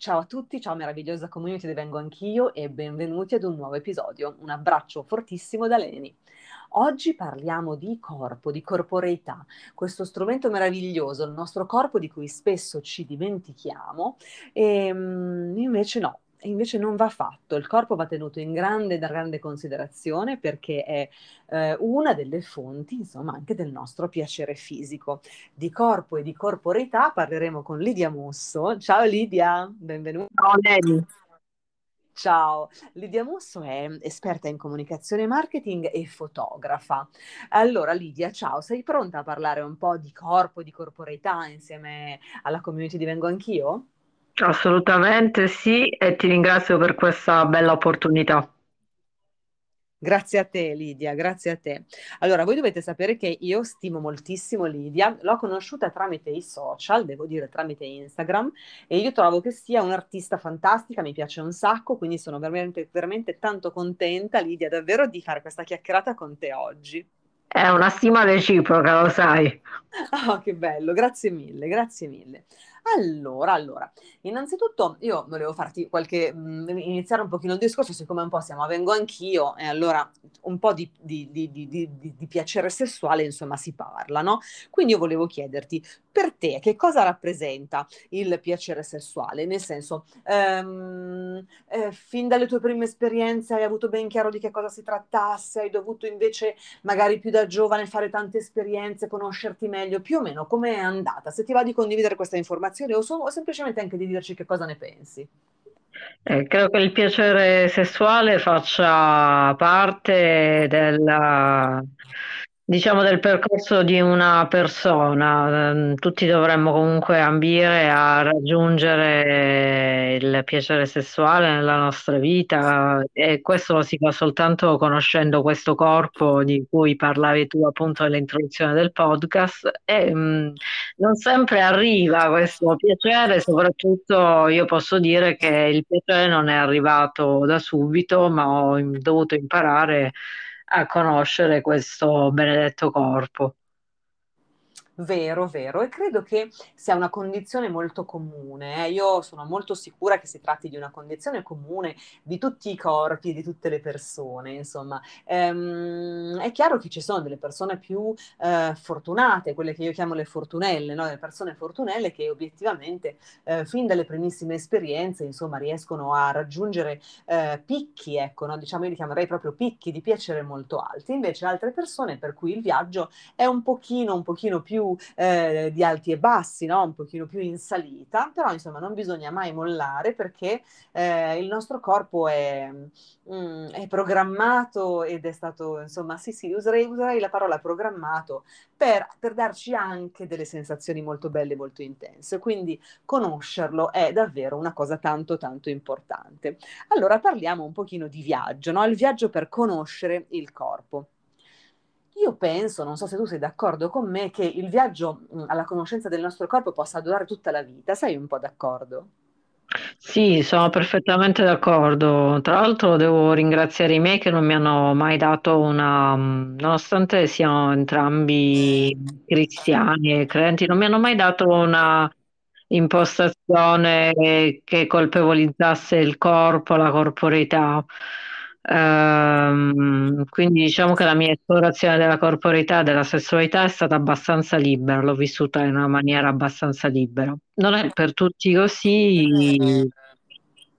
Ciao a tutti, ciao meravigliosa community di Vengo Anch'io e benvenuti ad un nuovo episodio. Un abbraccio fortissimo da Leni. Oggi parliamo di corpo, di corporeità, questo strumento meraviglioso, il nostro corpo di cui spesso ci dimentichiamo e mm, invece no, invece non va fatto. Il corpo va tenuto in grande, da grande considerazione perché è eh, una delle fonti, insomma, anche del nostro piacere fisico. Di corpo e di corporeità parleremo con Lidia Musso. Ciao Lidia, benvenuta. Ciao Leni. Ciao, Lidia Musso è esperta in comunicazione marketing e fotografa. Allora Lidia, ciao, sei pronta a parlare un po' di corpo, di corporeità insieme alla community di Vengo Anch'io? Assolutamente sì, e ti ringrazio per questa bella opportunità. Grazie a te Lidia, grazie a te. Allora, voi dovete sapere che io stimo moltissimo Lidia, l'ho conosciuta tramite i social, devo dire tramite Instagram, e io trovo che sia un'artista fantastica, mi piace un sacco, quindi sono veramente, veramente tanto contenta Lidia davvero di fare questa chiacchierata con te oggi. È una stima reciproca, lo sai. Oh, che bello, grazie mille, grazie mille. Allora, allora, innanzitutto io volevo farti qualche, mh, iniziare un pochino il discorso, siccome un po' siamo vengo anch'io, e allora un po' di, di, di, di, piacere sessuale, insomma, si parla, no? Quindi io volevo chiederti, per te che cosa rappresenta il piacere sessuale? Nel senso, ehm, eh, fin dalle tue prime esperienze hai avuto ben chiaro di che cosa si trattasse, hai dovuto invece magari più da giovane fare tante esperienze, conoscerti meglio, più o meno come è andata? Se ti va di condividere questa informazione o, so, o semplicemente anche di dirci che cosa ne pensi. Eh, credo che il piacere sessuale faccia parte della, diciamo, del percorso di una persona. Ehm, tutti dovremmo comunque ambire a raggiungere il piacere sessuale nella nostra vita e questo lo si fa soltanto conoscendo questo corpo di cui parlavi tu appunto nell'introduzione del podcast e mh, mm, non sempre arriva questo piacere, soprattutto io posso dire che il piacere non è arrivato da subito, ma ho dovuto imparare a conoscere questo benedetto corpo. Vero, vero, e credo che sia una condizione molto comune. Eh. Io sono molto sicura che si tratti di una condizione comune di tutti i corpi, di tutte le persone, insomma. Ehm, è chiaro che ci sono delle persone più eh, fortunate, quelle che io chiamo le fortunelle, no? le persone fortunelle che obiettivamente eh, fin dalle primissime esperienze, insomma, riescono a raggiungere eh, picchi, ecco, no? diciamo io li chiamerei proprio picchi di piacere molto alti. Invece altre persone per cui il viaggio è un pochino, un pochino più eh, di alti e bassi, no? un pochino più in salita, però insomma non bisogna mai mollare perché eh, il nostro corpo è, mm, è, programmato ed è stato, insomma, sì sì, userei, userei la parola programmato per, per darci anche delle sensazioni molto belle, molto intense, quindi conoscerlo è davvero una cosa tanto tanto importante. Allora parliamo un pochino di viaggio, no? il viaggio per conoscere il corpo. Io penso, non so se tu sei d'accordo con me, che il viaggio alla conoscenza del nostro corpo possa durare tutta la vita. Sei un po' d'accordo? Sì, sono perfettamente d'accordo. Tra l'altro devo ringraziare i miei che non mi hanno mai dato una, nonostante siano entrambi cristiani e credenti, non mi hanno mai dato una impostazione che colpevolizzasse il corpo, la corporeità. Ehm, quindi diciamo che la mia esplorazione della corporeità della sessualità è stata abbastanza libera, l'ho vissuta in una maniera abbastanza libera. Non è per tutti così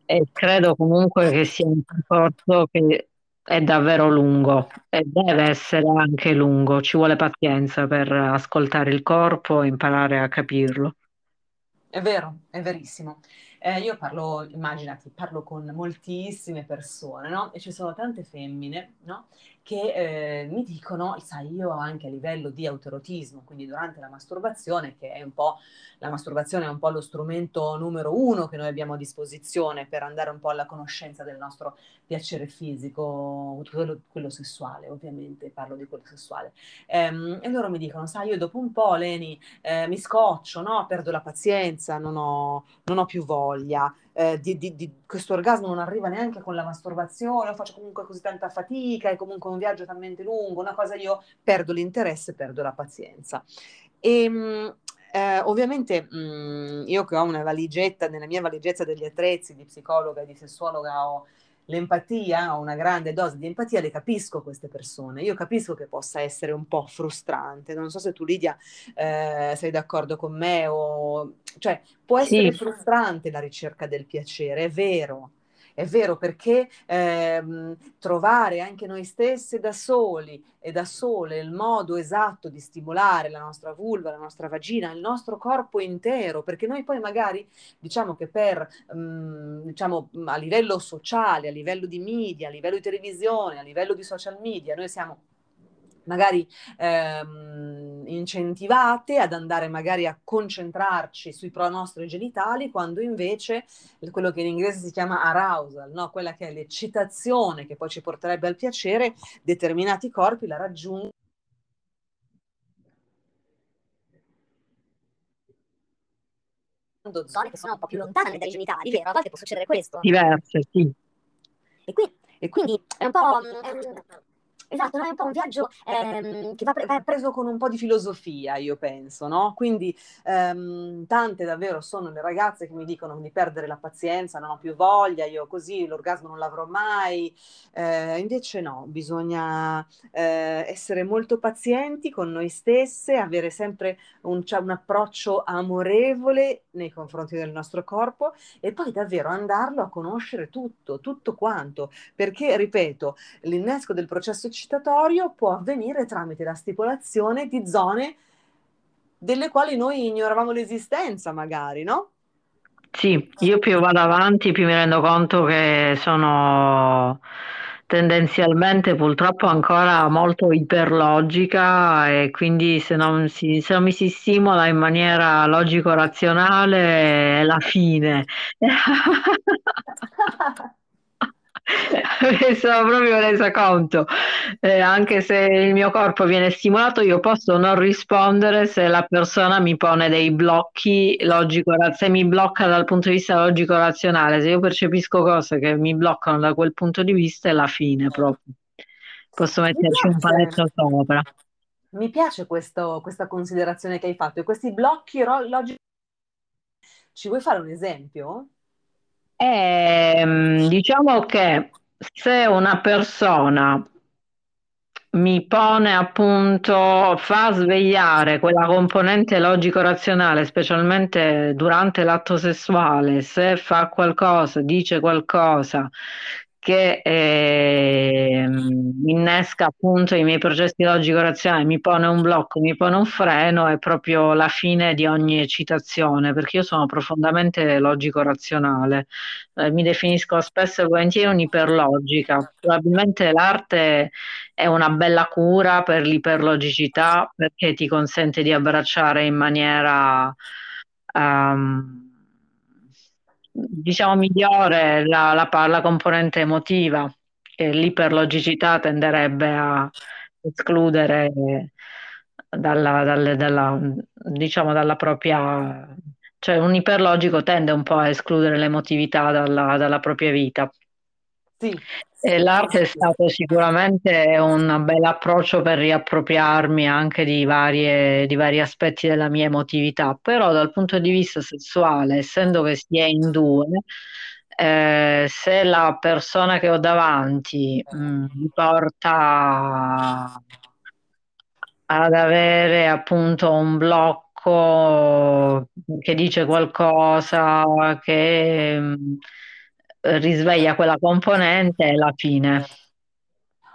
e credo comunque che sia un percorso che è davvero lungo e deve essere anche lungo, ci vuole pazienza per ascoltare il corpo e imparare a capirlo. È vero, è verissimo. Eh, io parlo, immaginati, parlo con moltissime persone, no? E ci sono tante femmine, no? Che eh, mi dicono, sai, io anche a livello di autorotismo, quindi durante la masturbazione, che è un po', la masturbazione è un po' lo strumento numero uno che noi abbiamo a disposizione per andare un po' alla conoscenza del nostro piacere fisico, quello, quello sessuale, ovviamente, parlo di quello sessuale. Ehm, e loro mi dicono, sai, io dopo un po', Leni, eh, mi scoccio, no? Perdo la pazienza, non ho, non ho più voglia, eh, di, di, di, questo orgasmo non arriva neanche con la masturbazione, faccio comunque così tanta fatica, è comunque un viaggio talmente lungo, una cosa io perdo l'interesse, perdo la pazienza. E, ehm, eh, ovviamente mh, mm, io che ho una valigetta, nella mia valigetta degli attrezzi di psicologa e di sessuologa ho l'empatia, ho una grande dose di empatia, le capisco queste persone. Io capisco che possa essere un po' frustrante. Non so se tu, Lidia, eh, sei d'accordo con me o... Cioè, può essere sì. frustrante la ricerca del piacere, è vero è vero perché ehm, trovare anche noi stesse da soli e da sole il modo esatto di stimolare la nostra vulva, la nostra vagina, il nostro corpo intero, perché noi poi magari diciamo che per mh, mm, diciamo a livello sociale, a livello di media, a livello di televisione, a livello di social media, noi siamo magari ehm, incentivate ad andare magari a concentrarci sui pro nostri genitali, quando invece quello che in inglese si chiama arousal, no? quella che è l'eccitazione che poi ci porterebbe al piacere, determinati corpi la raggiungono zone che sono un po' più lontane dai genitali, vero? A volte può succedere questo. Diverse, sì. E, qui, e quindi è un po'... È un, Esatto, no? è un po' un viaggio ehm, che va, pre- va, preso con un po' di filosofia, io penso, no? Quindi ehm, tante davvero sono le ragazze che mi dicono di perdere la pazienza, non ho più voglia, io così l'orgasmo non l'avrò mai. Eh, invece no, bisogna eh, essere molto pazienti con noi stesse, avere sempre un, cioè, un approccio amorevole nei confronti del nostro corpo e poi davvero andarlo a conoscere tutto, tutto quanto, perché ripeto, l'innesco del processo eccitatorio può avvenire tramite la stipulazione di zone delle quali noi ignoravamo l'esistenza, magari, no? Sì, io più vado avanti, più mi rendo conto che sono tendenzialmente purtroppo ancora molto iperlogica e quindi se non, si, se non mi si stimola in maniera logico-razionale è la fine. mi sono proprio resa conto, eh, anche se il mio corpo viene stimolato, io posso non rispondere se la persona mi pone dei blocchi logico, se mi blocca dal punto di vista logico-razionale, se io percepisco cose che mi bloccano da quel punto di vista è la fine proprio. Posso metterci un paletto sopra. Mi piace questo, questa considerazione che hai fatto e questi blocchi logici. Ci vuoi fare un esempio? Eh, diciamo che se una persona mi pone appunto, fa svegliare quella componente logico-razionale, specialmente durante l'atto sessuale, se fa qualcosa, dice qualcosa che eh, innesca appunto i miei processi logico-razionali, mi pone un blocco, mi pone un freno, è proprio la fine di ogni eccitazione, perché io sono profondamente logico-razionale, eh, mi definisco spesso e volentieri un'iperlogica. Probabilmente l'arte è una bella cura per l'iperlogicità perché ti consente di abbracciare in maniera... Um, diciamo, migliore la, la, la componente emotiva, che l'iperlogicità tenderebbe a escludere dalla, dalla, dalla, diciamo, dalla propria... Cioè un iperlogico tende un po' a escludere l'emotività dalla, dalla propria vita. Sì, e l'arte è stato sicuramente un bel approccio per riappropriarmi anche di, varie, di vari aspetti della mia emotività, però dal punto di vista sessuale, essendo che si è in due, eh, se la persona che ho davanti mh, mm, mi porta ad avere appunto un blocco che dice qualcosa che mh, mm, risveglia quella componente e la fine.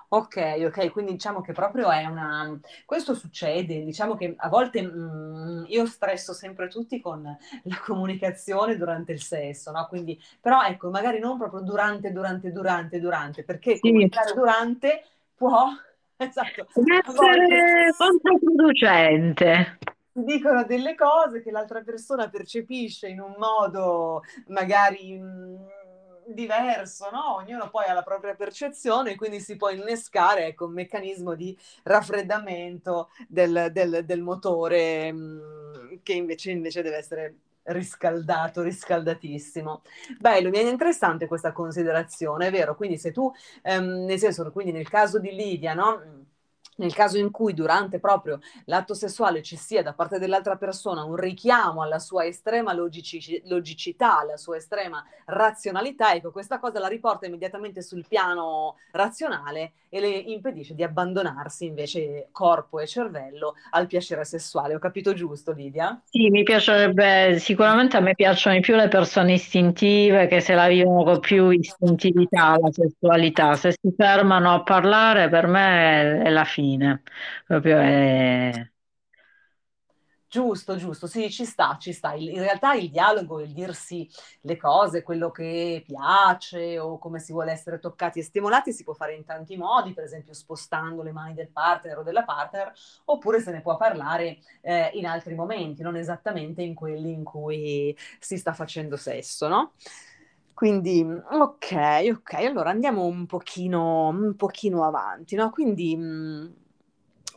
Ok, ok, quindi diciamo che proprio è una... Questo succede, diciamo che a volte mh, mm, io stresso sempre tutti con la comunicazione durante il sesso, no? Quindi, però ecco, magari non proprio durante, durante, durante, durante, perché sì. comunicare durante può... Esatto. Essere controproducente dicono delle cose che l'altra persona percepisce in un modo magari mh, mm, diverso, no? Ognuno poi ha la propria percezione, quindi si può innescare ecco, un meccanismo di raffreddamento del, del, del motore mm, che invece, invece deve essere riscaldato, riscaldatissimo. Bello, viene interessante questa considerazione, è vero? Quindi se tu, ehm, nel senso, quindi nel caso di Lidia, no? Nel caso in cui durante proprio l'atto sessuale ci sia da parte dell'altra persona un richiamo alla sua estrema logici- logicità, alla sua estrema razionalità, ecco, questa cosa la riporta immediatamente sul piano razionale e le impedisce di abbandonarsi invece corpo e cervello al piacere sessuale. Ho capito giusto, Lidia? Sì, mi piacerebbe, sicuramente a me piacciono di più le persone istintive che se la vivono con più istintività la sessualità. Se si fermano a parlare, per me è la fine. Proprio è... Giusto, giusto, sì, ci sta, ci sta. in realtà il dialogo, il dirsi le cose, quello che piace o come si vuole essere toccati e stimolati si può fare in tanti modi, per esempio spostando le mani del partner o della partner, oppure se ne può parlare eh, in altri momenti, non esattamente in quelli in cui si sta facendo sesso, no? Quindi, ok, ok, allora andiamo un pochino, un pochino avanti, no? Quindi... Mh,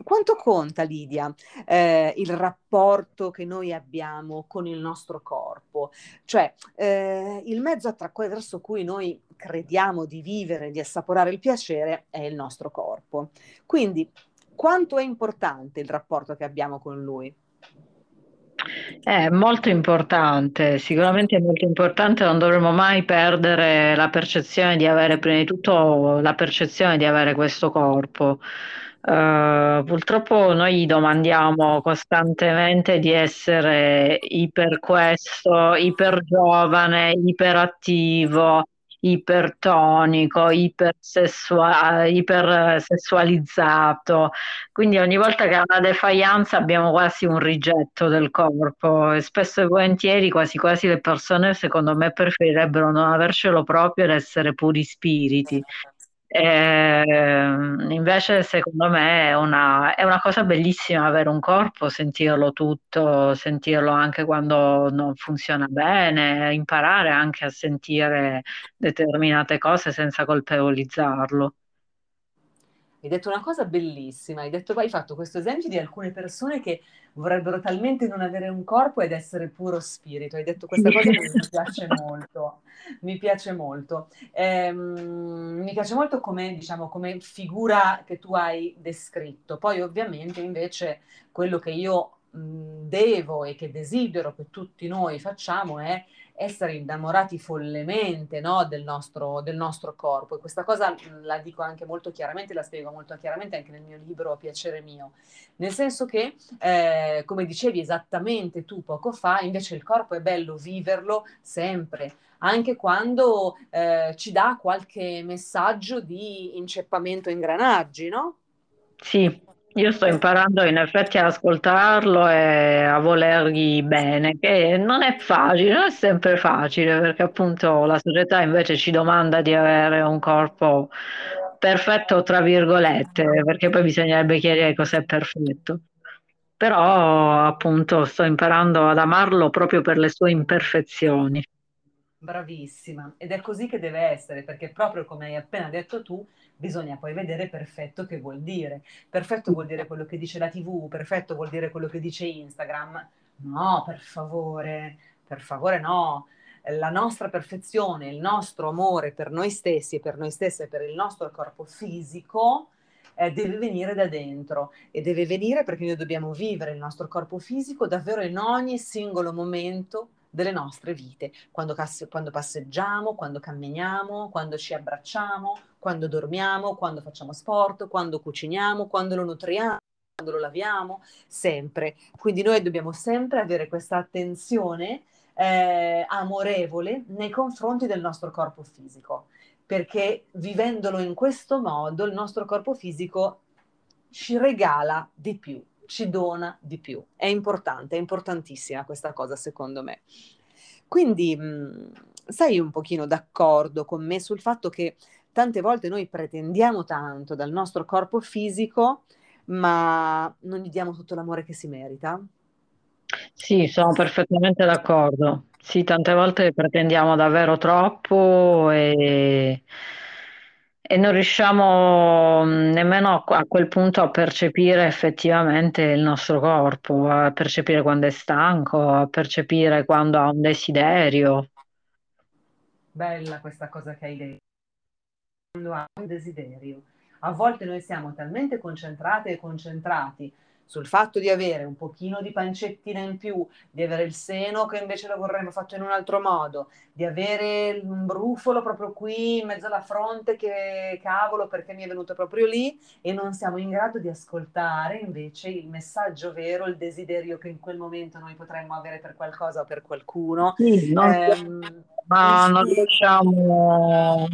quanto conta, Lidia, eh, il rapporto che noi abbiamo con il nostro corpo? Cioè, eh, il mezzo attraverso cui noi crediamo di vivere, di assaporare il piacere è il nostro corpo. Quindi, quanto è importante il rapporto che abbiamo con lui? È molto importante, sicuramente è molto importante, non dovremmo mai perdere la percezione di avere, prima di tutto, la percezione di avere questo corpo. Uh, purtroppo noi domandiamo costantemente di essere iper questo, iper giovane, iperattivo, ipertonico, ipersessua- ipersessualizzato. Quindi ogni volta che ha una defaianza abbiamo quasi un rigetto del corpo e spesso e volentieri quasi quasi le persone secondo me preferirebbero non avercelo proprio ed essere puri spiriti. Eh, invece, secondo me, è una, è una cosa bellissima avere un corpo, sentirlo tutto, sentirlo anche quando non funziona bene, imparare anche a sentire determinate cose senza colpevolizzarlo. Hai detto una cosa bellissima, hai, detto, hai fatto questo esempio di alcune persone che vorrebbero talmente non avere un corpo ed essere puro spirito. Hai detto questa cosa che mi piace molto, mi piace molto. Ehm, mi piace molto come, diciamo, come figura che tu hai descritto. Poi ovviamente invece quello che io devo e che desidero che tutti noi facciamo è essere innamorati follemente no, del, nostro, del, nostro, corpo. E questa cosa la dico anche molto chiaramente, la spiego molto chiaramente anche nel mio libro Piacere mio. Nel senso che, eh, come dicevi esattamente tu poco fa, invece il corpo è bello viverlo sempre, anche quando eh, ci dà qualche messaggio di inceppamento ingranaggi, no? Sì, io sto imparando in effetti ad ascoltarlo e a volergli bene, che non è facile, non è sempre facile, perché appunto la società invece ci domanda di avere un corpo perfetto, tra virgolette, perché poi bisognerebbe chiedere cos'è perfetto. Però appunto sto imparando ad amarlo proprio per le sue imperfezioni. Bravissima, ed è così che deve essere, perché proprio come hai appena detto tu, bisogna poi vedere perfetto che vuol dire. Perfetto vuol dire quello che dice la TV, perfetto vuol dire quello che dice Instagram. No, per favore, per favore no. La nostra perfezione, il nostro amore per noi stessi e per noi stesse e per il nostro corpo fisico eh, deve venire da dentro e deve venire perché noi dobbiamo vivere il nostro corpo fisico davvero in ogni singolo momento delle nostre vite, quando, cass- quando passeggiamo, quando camminiamo, quando ci abbracciamo, quando dormiamo, quando facciamo sport, quando cuciniamo, quando lo nutriamo quando lo laviamo, sempre. Quindi noi dobbiamo sempre avere questa attenzione eh, amorevole nei confronti del nostro corpo fisico, perché vivendolo in questo modo il nostro corpo fisico ci regala di più ci dona di più. È importante, è importantissima questa cosa secondo me. Quindi mh, mm, sei un pochino d'accordo con me sul fatto che tante volte noi pretendiamo tanto dal nostro corpo fisico, ma non gli diamo tutto l'amore che si merita? Sì, sono perfettamente d'accordo. Sì, tante volte pretendiamo davvero troppo e e non riusciamo mm, nemmeno a quel punto a percepire effettivamente il nostro corpo, a percepire quando è stanco, a percepire quando ha un desiderio. Bella questa cosa che hai detto. Quando ha un desiderio. A volte noi siamo talmente concentrate e concentrati sul fatto di avere un pochino di pancettina in più, di avere il seno che invece lo vorremmo fatto in un altro modo, di avere un brufolo proprio qui in mezzo alla fronte che cavolo perché mi è venuto proprio lì e non siamo in grado di ascoltare invece il messaggio vero, il desiderio che in quel momento noi potremmo avere per qualcosa o per qualcuno. Sì, non, ehm, ma non riusciamo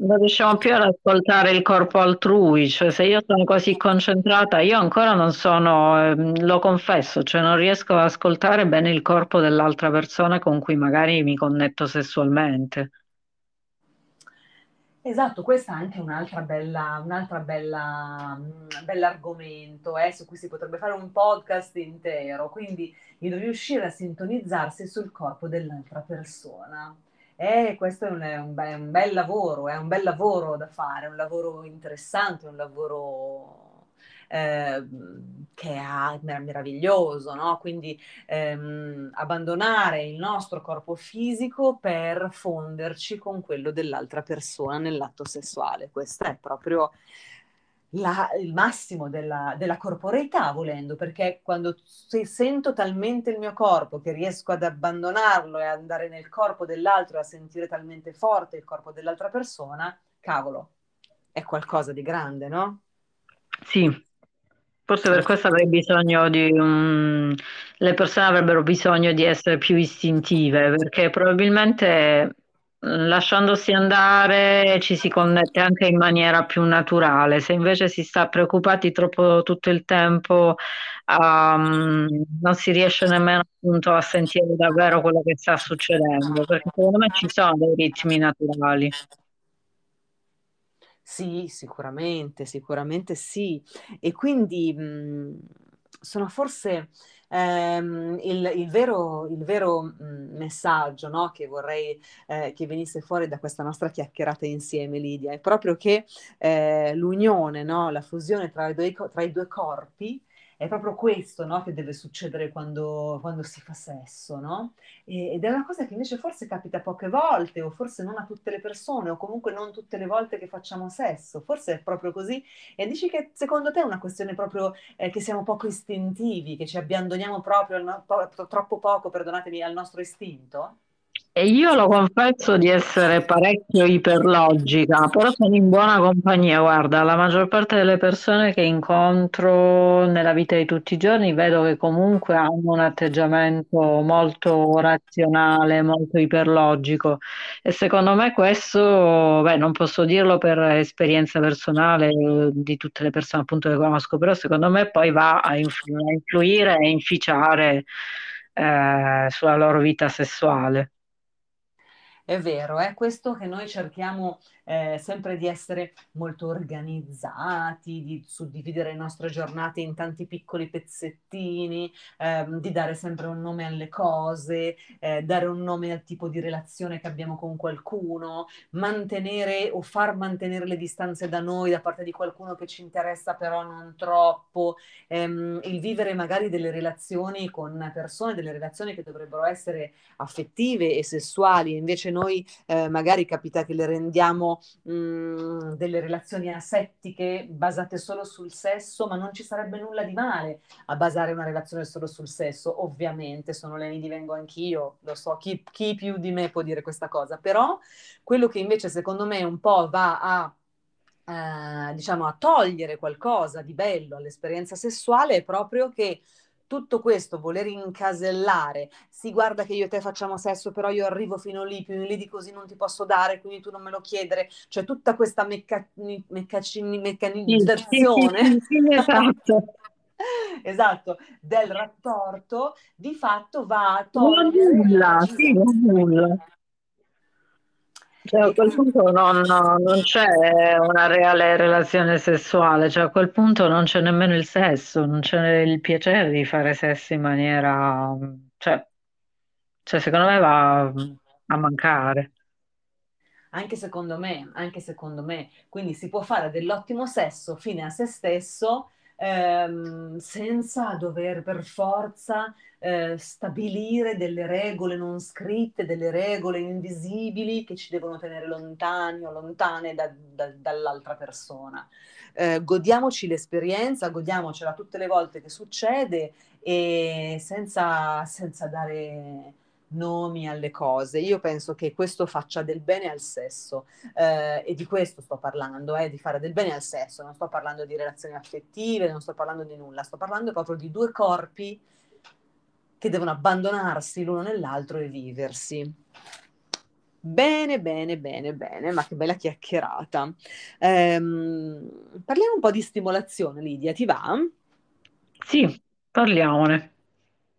non riusciamo più ad ascoltare il corpo altrui, cioè se io sono così concentrata, io ancora non sono, ehm, lo confesso, cioè non riesco ad ascoltare bene il corpo dell'altra persona con cui magari mi connetto sessualmente. Esatto, questa è anche un'altra bella, un'altra bella, mm, bell'argomento eh, su cui si potrebbe fare un podcast intero, quindi il riuscire a sintonizzarsi sul corpo dell'altra persona. E questo è un, è un, be- un bel lavoro, è un bel lavoro da fare, un lavoro interessante, un lavoro eh, che è meraviglioso, no? Quindi ehm, abbandonare il nostro corpo fisico per fonderci con quello dell'altra persona nell'atto sessuale. Questo è proprio la, il massimo della, della, corporeità, volendo, perché quando se sento talmente il mio corpo che riesco ad abbandonarlo e andare nel corpo dell'altro e a sentire talmente forte il corpo dell'altra persona, cavolo, è qualcosa di grande, no? Sì, forse per questo avrei bisogno di un... le persone avrebbero bisogno di essere più istintive, perché probabilmente lasciandosi andare ci si connette anche in maniera più naturale. Se invece si sta preoccupati troppo tutto il tempo, um, non si riesce nemmeno appunto a sentire davvero quello che sta succedendo, perché secondo me ci sono dei ritmi naturali. Sì, sicuramente, sicuramente sì. E quindi mh, sono forse ehm, il, il, vero, il vero messaggio no, che vorrei eh, che venisse fuori da questa nostra chiacchierata insieme, Lidia, è proprio che eh, l'unione, no, la fusione tra i due, tra i due corpi è proprio questo no, che deve succedere quando, quando si fa sesso, no? Ed è una cosa che invece forse capita poche volte, o forse non a tutte le persone, o comunque non tutte le volte che facciamo sesso, forse è proprio così. E dici che secondo te è una questione proprio eh, che siamo poco istintivi, che ci abbandoniamo proprio, no, po- troppo poco, perdonatemi, al nostro istinto? E io lo confesso di essere parecchio iperlogica, però sono in buona compagnia. Guarda, la maggior parte delle persone che incontro nella vita di tutti i giorni vedo che comunque hanno un atteggiamento molto razionale, molto iperlogico. E secondo me questo, beh, non posso dirlo per esperienza personale di tutte le persone appunto che conosco, però secondo me poi va a, influ- a influire e inficiare eh, sulla loro vita sessuale. È vero, è questo che noi cerchiamo eh, sempre di essere molto organizzati, di suddividere le nostre giornate in tanti piccoli pezzettini, ehm, di dare sempre un nome alle cose, eh, dare un nome al tipo di relazione che abbiamo con qualcuno, mantenere o far mantenere le distanze da noi da parte di qualcuno che ci interessa però non troppo, ehm, il vivere magari delle relazioni con persone, delle relazioni che dovrebbero essere affettive e sessuali, invece noi eh, magari capita che le rendiamo mh, delle relazioni asettiche basate solo sul sesso, ma non ci sarebbe nulla di male a basare una relazione solo sul sesso. Ovviamente, sono mi divengo anch'io, lo so, chi, chi più di me può dire questa cosa, però quello che invece secondo me un po' va a eh, diciamo a togliere qualcosa di bello all'esperienza sessuale è proprio che tutto questo, voler incasellare, si guarda che io e te facciamo sesso, però io arrivo fino lì, più in lì di così non ti posso dare, quindi tu non me lo chiedere, cioè tutta questa mecca- meccaci- meccanizzazione. Sì, sì, sì, esatto. esatto, del rapporto, di fatto va a togliere... Nulla, sì, nulla. Cioè, a quel punto non, non c'è una reale relazione sessuale, cioè a quel punto non c'è nemmeno il sesso, non c'è il piacere di fare sesso in maniera... cioè, cioè secondo me va a mancare. Anche secondo me, anche secondo me. Quindi si può fare dell'ottimo sesso fine a se stesso ehm, senza dover per forza eh, stabilire delle regole non scritte, delle regole invisibili che ci devono tenere lontani o lontane da, da, dall'altra persona. Eh, godiamoci l'esperienza, godiamocela tutte le volte che succede e senza, senza dare nomi alle cose. Io penso che questo faccia del bene al sesso eh, e di questo sto parlando, eh, di fare del bene al sesso, non sto parlando di relazioni affettive, non sto parlando di nulla, sto parlando proprio di due corpi che devono abbandonarsi l'uno nell'altro e viversi. Bene, bene, bene, bene, ma che bella chiacchierata. Ehm, parliamo un po' di stimolazione, Lidia, ti va? Sì, parliamone.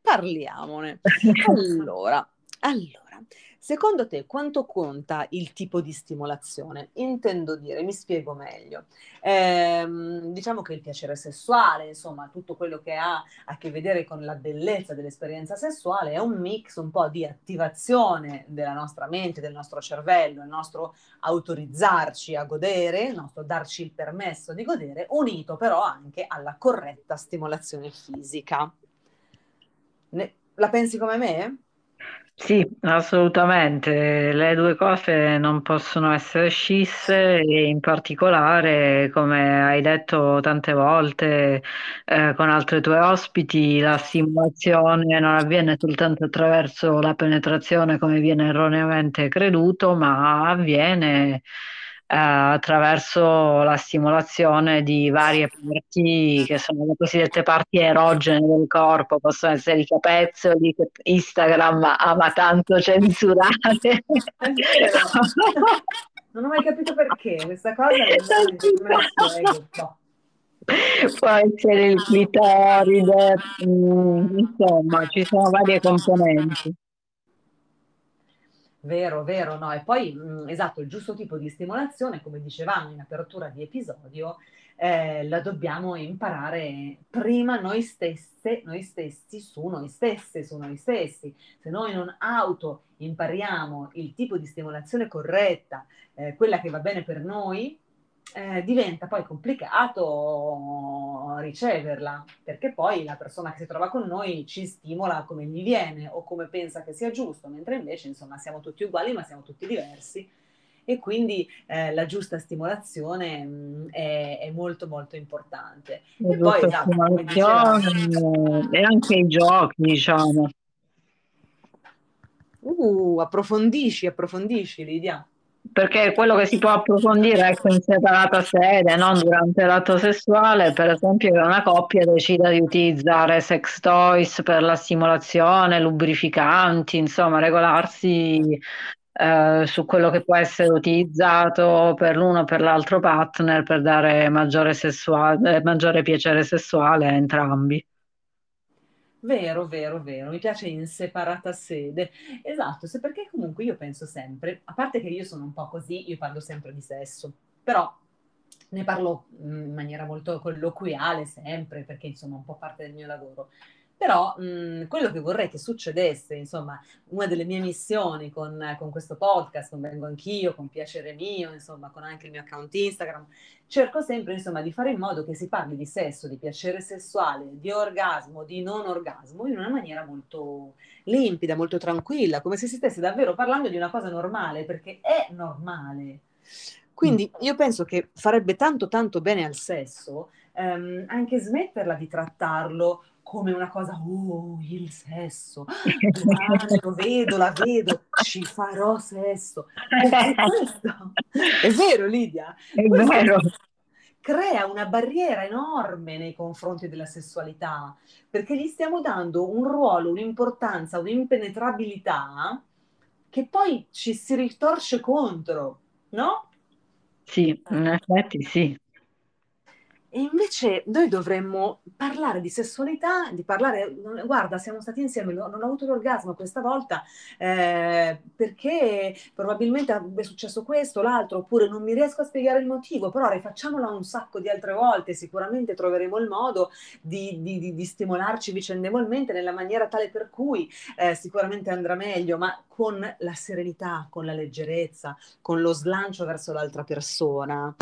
Parliamone. Allora, allora, secondo te quanto conta il tipo di stimolazione? Intendo dire, mi spiego meglio. Ehm, diciamo che il piacere sessuale, insomma, tutto quello che ha a che vedere con la bellezza dell'esperienza sessuale è un mix un po' di attivazione della nostra mente, del nostro cervello, il nostro autorizzarci a godere, il nostro darci il permesso di godere, unito però anche alla corretta stimolazione fisica. Ne- la pensi come me? Sì, assolutamente. Le due cose non possono essere scisse e in particolare, come hai detto tante volte, eh, con altre tue ospiti, la stimolazione non avviene soltanto attraverso la penetrazione come viene erroneamente creduto, ma avviene attraverso la stimolazione di varie parti che sono le cosiddette parti erogene del corpo, possono essere i capezzoli che Instagram ama tanto censurare. non ho mai capito perché questa cosa spiego. Può essere il clitoride, mm, insomma, ci sono varie componenti. Vero, vero, no. E poi, mh, esatto, il giusto tipo di stimolazione, come dicevamo in apertura di episodio, eh, la dobbiamo imparare prima noi stesse, noi stessi, su noi stesse, su noi stessi. Se noi non auto impariamo il tipo di stimolazione corretta, eh, quella che va bene per noi, eh, diventa poi complicato riceverla, perché poi la persona che si trova con noi ci stimola come gli viene o come pensa che sia giusto, mentre invece insomma siamo tutti uguali ma siamo tutti diversi e quindi eh, la giusta stimolazione mh, è, è, molto molto importante. La e poi esatto, diceva... e anche i giochi, diciamo. Uh, approfondisci, approfondisci Lidia perché quello che si può approfondire ecco, in separata sede, non durante l'atto sessuale, per esempio che una coppia decida di utilizzare sex toys per la stimolazione, lubrificanti, insomma, regolarsi eh, su quello che può essere utilizzato per l'uno o per l'altro partner per dare maggiore, sessuale, maggiore piacere sessuale a entrambi. Vero, vero, vero, mi piace in separata sede. Esatto, se perché comunque io penso sempre, a parte che io sono un po' così, io parlo sempre di sesso, però ne parlo in maniera molto colloquiale sempre, perché insomma è un po' parte del mio lavoro. Però mh, quello che vorrei che succedesse, insomma, una delle mie missioni con, con questo podcast, con Vengo Anch'io, con Piacere Mio, insomma, con anche il mio account Instagram, cerco sempre, insomma, di fare in modo che si parli di sesso, di piacere sessuale, di orgasmo, di non orgasmo, in una maniera molto limpida, molto tranquilla, come se si stesse davvero parlando di una cosa normale, perché è normale. Quindi io penso che farebbe tanto tanto bene al sesso ehm, anche smetterla di trattarlo come una cosa, oh, il sesso, domani lo vedo, la vedo, ci farò sesso. Questo, è vero Lidia? È vero. Crea una barriera enorme nei confronti della sessualità, perché gli stiamo dando un ruolo, un'importanza, un'impenetrabilità che poi ci si ritorce contro, no? Sì, in effetti sì. E invece noi dovremmo parlare di sessualità, di parlare, guarda, siamo stati insieme, non ho avuto l'orgasmo questa volta eh, perché probabilmente è successo questo, l'altro, oppure non mi riesco a spiegare il motivo, però rifacciamola un sacco di altre volte, sicuramente troveremo il modo di, di, di, di stimolarci vicendevolmente nella maniera tale per cui eh, sicuramente andrà meglio, ma con la serenità, con la leggerezza, con lo slancio verso l'altra persona.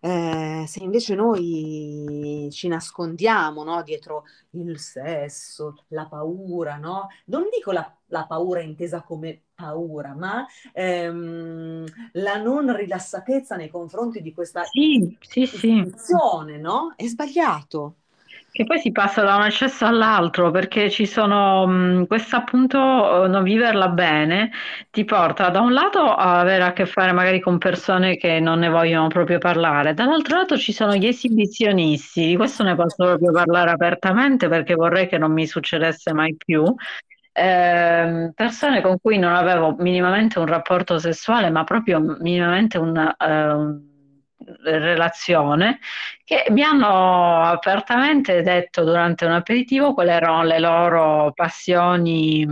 Eh, se invece noi ci nascondiamo no, dietro il sesso, la paura, no? non dico la, la paura intesa come paura, ma ehm, la non rilassatezza nei confronti di questa sì, sì, sì. no? È sbagliato. Che poi si passa da un eccesso all'altro perché ci sono, mh, questo appunto, eh, non viverla bene, ti porta da un lato a avere a che fare magari con persone che non ne vogliono proprio parlare, dall'altro lato ci sono gli esibizionisti, di questo ne posso proprio parlare apertamente perché vorrei che non mi succedesse mai più. Eh, persone con cui non avevo minimamente un rapporto sessuale, ma proprio minimamente un, uh, un relazione che mi hanno apertamente detto durante un aperitivo quali erano le loro passioni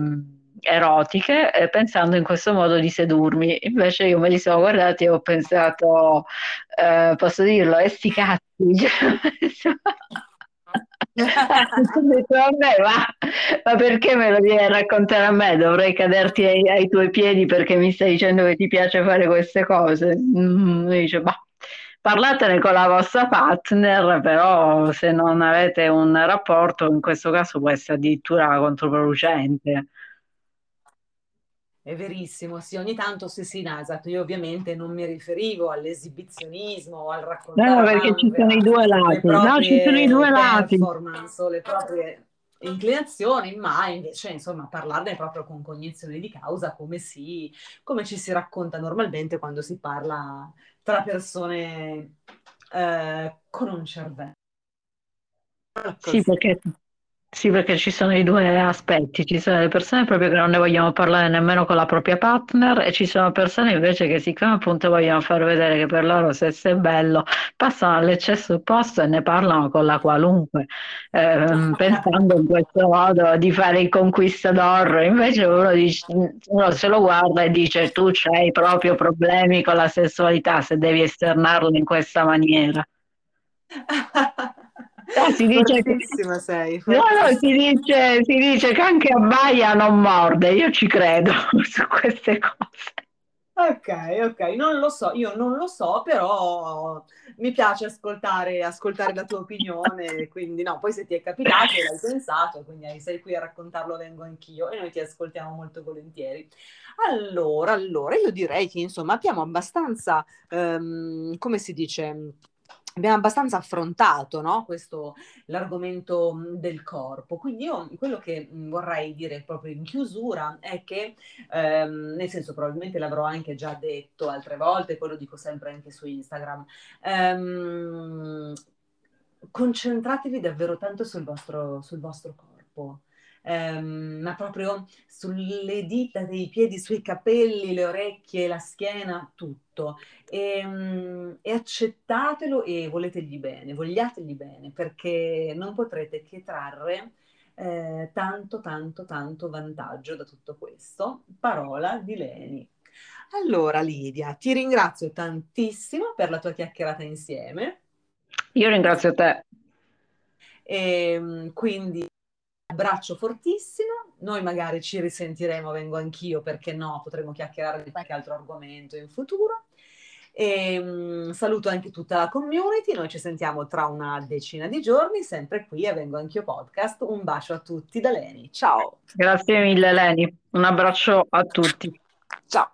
erotiche eh, pensando in questo modo di sedurmi invece io me li sono guardati e ho pensato eh, posso dirlo e sti cazzi Vabbè, ma, ma, perché me lo a raccontare a me? Dovrei caderti ai, ai, tuoi piedi perché mi stai dicendo che ti piace fare queste cose. Mm, dice, bah, parlatene con la vostra partner, però se non avete un rapporto, in questo caso può essere addirittura controproducente. È verissimo, sì, ogni tanto sì, sì, no, esatto. Io ovviamente non mi riferivo all'esibizionismo o al raccontare no, perché ci sono i due lati, no, ci sono i due lati. le proprie inclinazioni, ma invece, insomma, parlarne proprio con cognizione di causa, come, si, come ci si racconta normalmente quando si parla tra persone eh, con un cervello. Sì, perché sì, perché ci sono i due aspetti, ci sono le persone proprio che non ne vogliono parlare nemmeno con la propria partner e ci sono persone invece che siccome appunto vogliono far vedere che per loro sesso è bello, passano all'eccesso opposto e ne parlano con la qualunque, eh, pensando in questo modo di fare il conquistador, invece uno, dice, uno se lo guarda e dice tu hai proprio problemi con la sessualità se devi esternarlo in questa maniera. No, si dice che... sei. No, no, si dice, si dice che anche abbaia non morde, io ci credo su queste cose. Ok, ok, non lo so, io non lo so, però mi piace ascoltare, ascoltare la tua opinione, quindi no, poi se ti è capitato l'hai pensato, quindi sei qui a raccontarlo, vengo anch'io e noi ti ascoltiamo molto volentieri. Allora, allora, io direi che insomma abbiamo abbastanza, um, come si dice, abbiamo abbastanza affrontato no? questo, l'argomento del corpo. Quindi io quello che vorrei dire proprio in chiusura è che, ehm, nel senso probabilmente l'avrò anche già detto altre volte, poi lo dico sempre anche su Instagram, ehm, concentratevi davvero tanto sul vostro, sul vostro corpo ehm, ma proprio sulle dita dei piedi, sui capelli, le orecchie, la schiena, tutto. E, ehm, e accettatelo e voletegli bene, vogliategli bene, perché non potrete che trarre eh, tanto, tanto, tanto vantaggio da tutto questo. Parola di Leni. Allora, Lidia, ti ringrazio tantissimo per la tua chiacchierata insieme. Io ringrazio te. E, ehm, quindi abbraccio fortissimo, noi magari ci risentiremo, vengo anch'io perché no, potremo chiacchierare di qualche altro argomento in futuro. E, um, saluto anche tutta la community, noi ci sentiamo tra una decina di giorni, sempre qui a Vengo Anch'io Podcast. Un bacio a tutti da Leni, ciao! Grazie mille Leni, un abbraccio a tutti. Ciao!